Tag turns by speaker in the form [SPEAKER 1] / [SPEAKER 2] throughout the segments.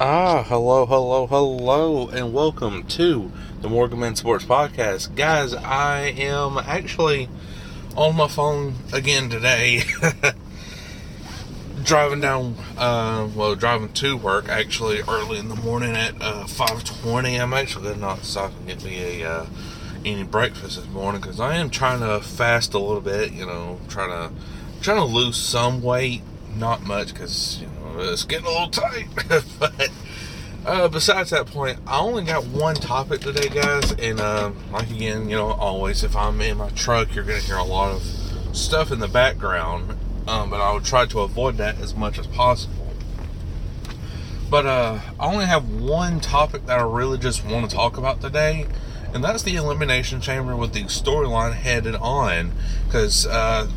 [SPEAKER 1] Ah, hello, hello, hello, and welcome to the Morgan Man Sports Podcast. Guys, I am actually on my phone again today. driving down, uh, well, driving to work actually early in the morning at uh, 5:20. I'm actually going to not stop and get me a uh, any breakfast this morning because I am trying to fast a little bit. You know, trying to trying to lose some weight, not much because you know it's getting a little tight. but uh, besides that point, I only got one topic today, guys. And uh, like again, you know, always if I'm in my truck, you're gonna hear a lot of stuff in the background. Um, but I would try to avoid that as much as possible. But uh, I only have one topic that I really just want to talk about today, and that's the Elimination Chamber with the storyline headed on. Because, uh,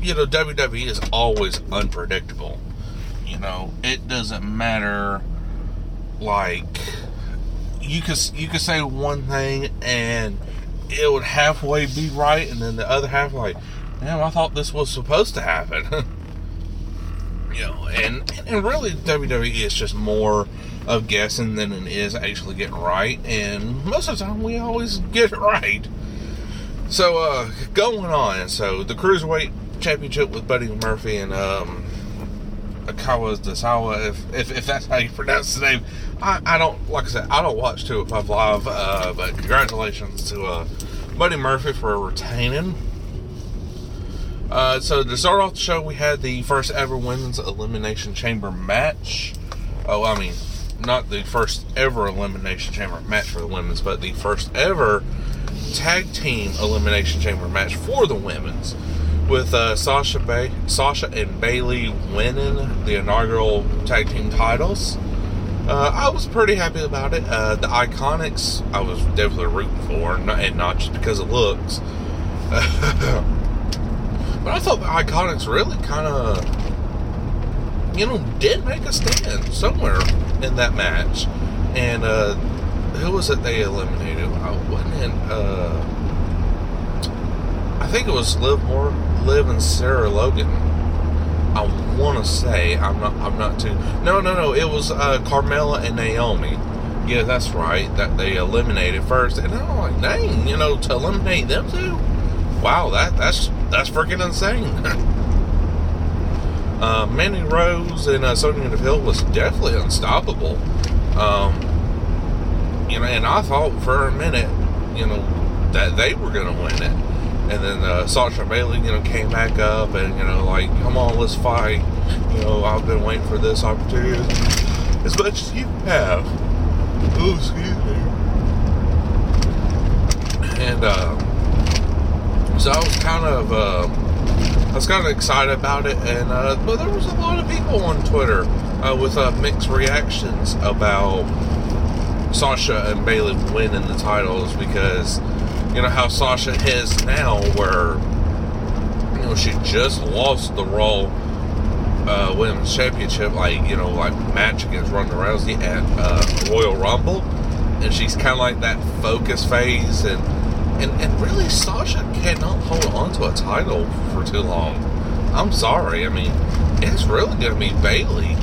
[SPEAKER 1] you know, WWE is always unpredictable. You know, it doesn't matter like you could you could say one thing and it would halfway be right, and then the other half like, damn, I thought this was supposed to happen. you know, and and really WWE is just more of guessing than it is actually getting right, and most of the time we always get it right. So uh going on, so the cruiserweight championship with Buddy Murphy and um Akawa Dasawa, if, if, if that's how you pronounce the name. I, I don't, like I said, I don't watch 205 Live, uh, but congratulations to uh, Buddy Murphy for retaining. Uh, so to start off the show, we had the first ever women's elimination chamber match. Oh, I mean, not the first ever elimination chamber match for the women's, but the first ever tag team elimination chamber match for the women's with uh, Sasha Bay, Sasha and Bayley winning the inaugural tag team titles. Uh, I was pretty happy about it. Uh, the Iconics, I was definitely rooting for, and not just because of looks. but I thought the Iconics really kind of, you know, did make a stand somewhere in that match. And uh, who was it they eliminated? I wasn't in. I think it was Liv More, Liv and Sarah Logan. I want to say I'm not. I'm not too. No, no, no. It was uh, Carmella and Naomi. Yeah, that's right. That they eliminated first, and I'm like, dang, you know, to eliminate them too. Wow, that that's that's freaking insane. uh, Mandy Rose and uh, Sonya Deville was definitely unstoppable. Um, you know, and I thought for a minute, you know, that they were going to win it. And then uh, Sasha and Bayley, you know, came back up and, you know, like, come on, let's fight. You know, I've been waiting for this opportunity as much as you have. Oh, excuse me. And uh, so I was kind of, uh, I was kind of excited about it. And uh, but there was a lot of people on Twitter uh, with uh, mixed reactions about Sasha and Bayley winning the titles because you know how Sasha is now, where you know she just lost the Raw uh, Women's Championship, like you know, like match against Ronda Rousey at uh, Royal Rumble, and she's kind of like that focus phase, and and and really Sasha cannot hold on to a title for too long. I'm sorry, I mean it's really going to be Bayley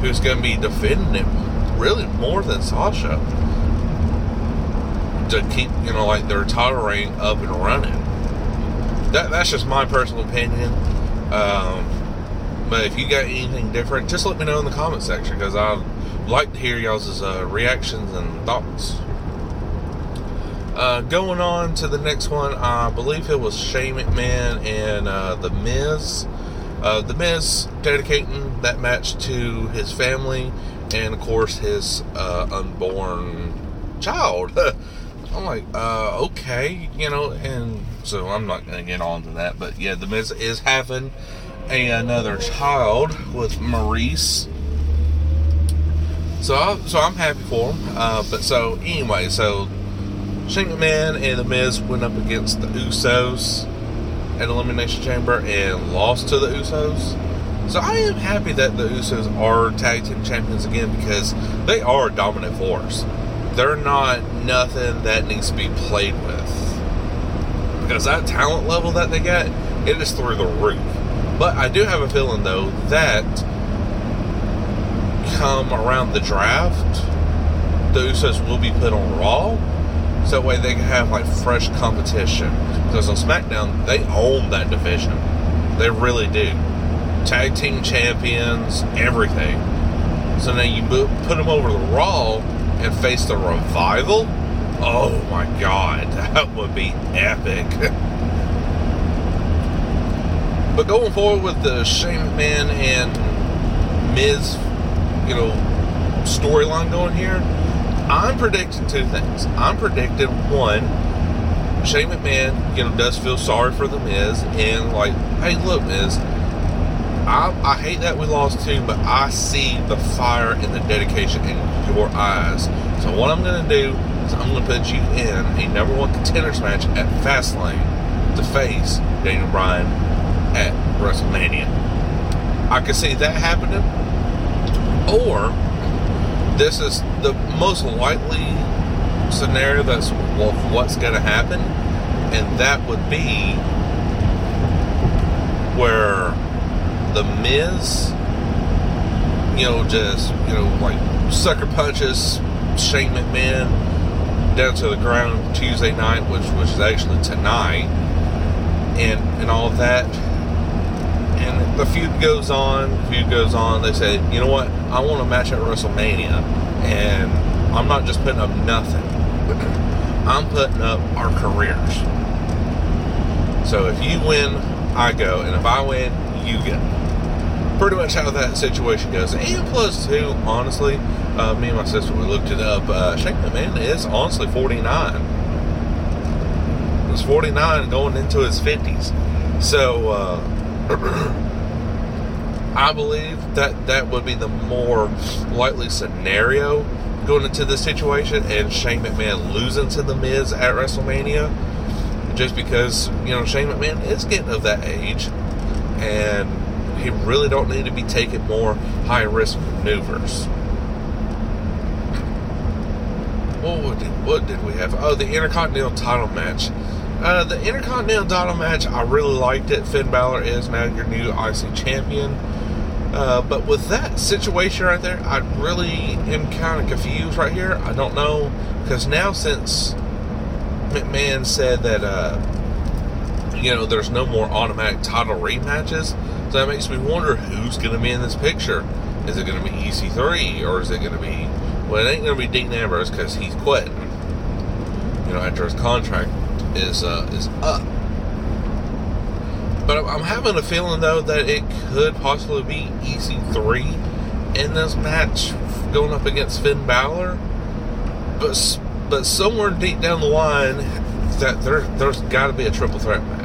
[SPEAKER 1] who's going to be defending it really more than Sasha to keep, you know, like their title reign up and running. That that's just my personal opinion. Um, But if you got anything different, just let me know in the comment section because I'd like to hear y'all's uh, reactions and thoughts. Uh, going on to the next one, I believe it was Shane McMahon and uh, The Miz. Uh, the Miz dedicating that match to his family and, of course, his uh, unborn child. I'm like, uh, okay, you know, and so I'm not going to get on to that, but yeah, The Miz is having a, another child with Maryse. So, I, so I'm happy for him. Uh, but so anyway, so Shane McMahon and The Miz went up against the Usos at Elimination Chamber and lost to the Usos. So I am happy that the Usos are tag team champions again because they are a dominant force. They're not nothing that needs to be played with. Because that talent level that they get, it is through the roof. But I do have a feeling though that come around the draft, the Usos will be put on Raw so that way they can have like fresh competition. Because on SmackDown, they own that division. They really do. Tag team champions, everything. So now you put them over to Raw and face the revival. Oh my god, that would be epic. but going forward with the Shane McMahon and Miz, you know, storyline going here, I'm predicting two things. I'm predicting one, Shane McMahon, you know, does feel sorry for the Miz and like, hey, look, Miz, I, I hate that we lost too, but I see the fire and the dedication in your eyes. So what I'm going to do is I'm going to put you in a number one contenders match at Fastlane to face Daniel Bryan at WrestleMania. I can see that happening, or this is the most likely scenario that's what's going to happen, and that would be where the Miz, you know, just you know, like sucker punches Shane McMahon down to the ground Tuesday night, which which is actually tonight, and and all that. And the feud goes on, feud goes on. They say, you know what? I want a match at WrestleMania, and I'm not just putting up nothing. I'm putting up our careers. So if you win, I go, and if I win, you go. Pretty much how that situation goes. And plus, two, honestly, uh, me and my sister, we looked it up. Uh, Shane McMahon is honestly 49. He's 49 going into his 50s. So, uh, I believe that that would be the more likely scenario going into this situation and Shane McMahon losing to The Miz at WrestleMania. Just because, you know, Shane McMahon is getting of that age and he really don't need to be taking more high risk maneuvers. What did, what did we have? Oh, the Intercontinental title match. Uh, the Intercontinental title match, I really liked it. Finn Balor is now your new IC champion. Uh, but with that situation right there, I really am kind of confused right here. I don't know. Because now, since McMahon said that, uh, you know, there's no more automatic title rematches, that makes me wonder who's going to be in this picture. Is it going to be EC3 or is it going to be well, it ain't gonna be Dean Ambrose because he's quitting. You know, after his contract is uh, is up. But I'm having a feeling though that it could possibly be EC3 in this match going up against Finn Balor. But but somewhere deep down the line, that there there's got to be a triple threat match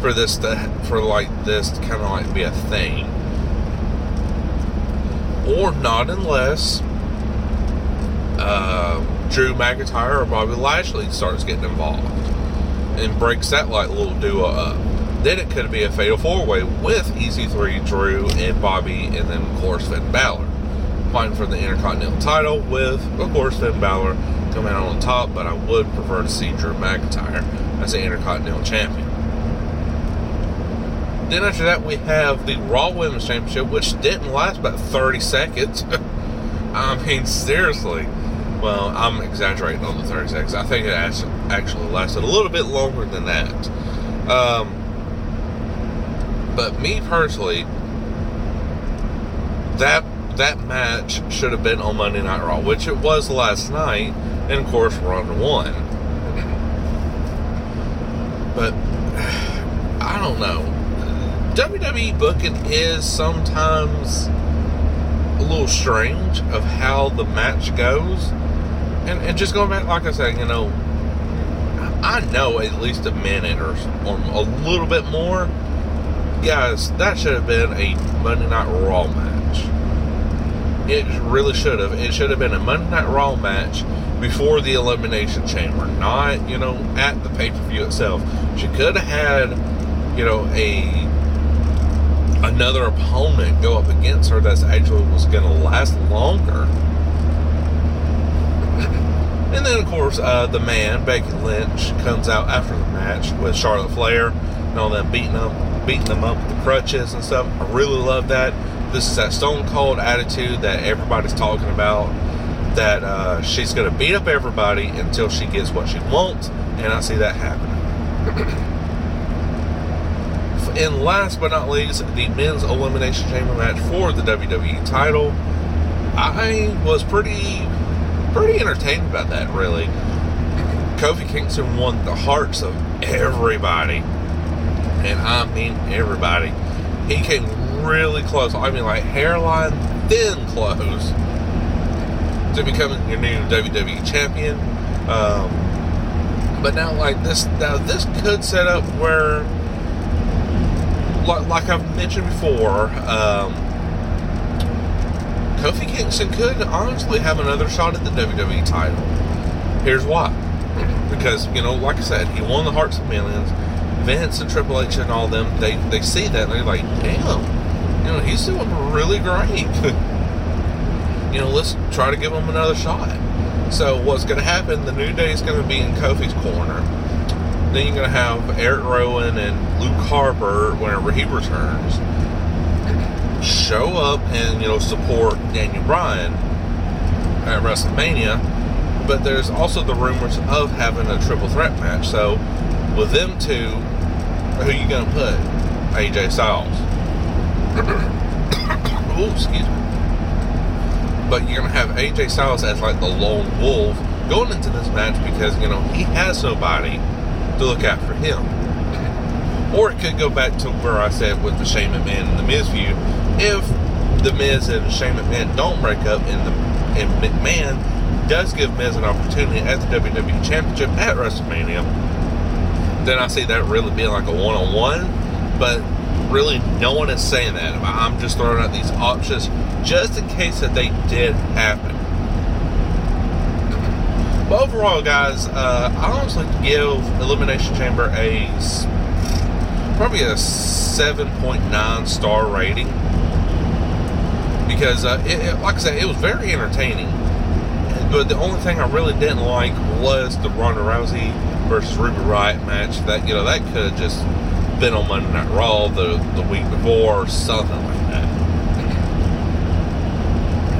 [SPEAKER 1] for this to for like this to kind of like be a thing or not unless uh, Drew McIntyre or Bobby Lashley starts getting involved and breaks that like little duo up. Then it could be a fatal four way with EC3, Drew, and Bobby, and then of course Finn Balor fighting for the Intercontinental title with, of course, Finn Balor coming out on top. But I would prefer to see Drew McIntyre as the Intercontinental Champion. Then after that, we have the Raw Women's Championship, which didn't last about 30 seconds. I mean, seriously. Well, I'm exaggerating on the 30 seconds. I think it actually lasted a little bit longer than that. Um, But me personally, that that match should have been on Monday Night Raw, which it was last night, and of course Ronda won. One. But I don't know. WWE booking is sometimes a little strange of how the match goes. And, and just going back, like I said, you know, I know at least a minute or, or a little bit more. Guys, that should have been a Monday Night Raw match. It really should have. It should have been a Monday Night Raw match before the Elimination Chamber, not, you know, at the pay per view itself. She could have had, you know, a another opponent go up against her that's actually was going to last longer. And then, of course, uh, the man, Becky Lynch, comes out after the match with Charlotte Flair and all them beating them, beating them up with the crutches and stuff. I really love that. This is that stone cold attitude that everybody's talking about. That uh, she's going to beat up everybody until she gets what she wants, and I see that happening. and last but not least, the men's elimination chamber match for the WWE title. I was pretty pretty entertained about that, really. Kofi Kingston won the hearts of everybody. And I mean everybody. He came really close. I mean, like hairline thin close to becoming your new WWE champion. Um, but now, like this, now this could set up where, like, like I've mentioned before, um, Kofi Kingston could honestly have another shot at the WWE title. Here's why. Because, you know, like I said, he won the hearts of millions. Vince and Triple H and all them, they, they see that and they're like, damn, you know, he's doing really great. you know, let's try to give him another shot. So what's going to happen, the New Day is going to be in Kofi's corner. Then you're going to have Eric Rowan and Luke Harper whenever he returns show up and you know support Daniel Bryan at WrestleMania. But there's also the rumors of having a triple threat match. So with them two, who are you gonna put? AJ Styles. oh, excuse me. But you're gonna have AJ Styles as like the lone wolf going into this match because you know he has nobody to look out for him. Or it could go back to where I said with the Shane McMahon and the Miz feud. If the Miz and the Shane McMahon don't break up and the and McMahon does give Miz an opportunity at the WWE Championship at WrestleMania, then I see that really being like a one-on-one. But really, no one is saying that. I'm just throwing out these options just in case that they did happen. But overall, guys, uh, I honestly give Elimination Chamber a probably a 7.9 star rating because uh, it, it, like I said, it was very entertaining. But the only thing I really didn't like was the Ronda Rousey versus Ruby Riott match. That you know that could have just been on Monday Night Raw the the week before or something like that.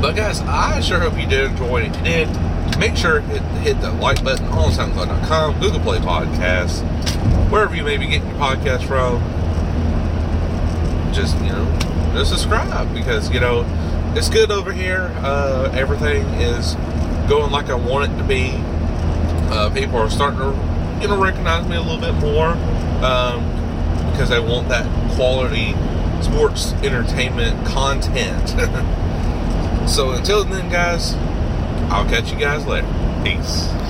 [SPEAKER 1] But guys, I sure hope you did enjoy it. If you did, make sure hit hit that like button on SoundCloud.com, Google Play Podcasts, wherever you may be getting your podcast from. Just you know, just subscribe because you know it's good over here. Uh, everything is going like I want it to be. Uh, people are starting to you know recognize me a little bit more um, because they want that quality sports entertainment content. so until then, guys, I'll catch you guys later. Peace.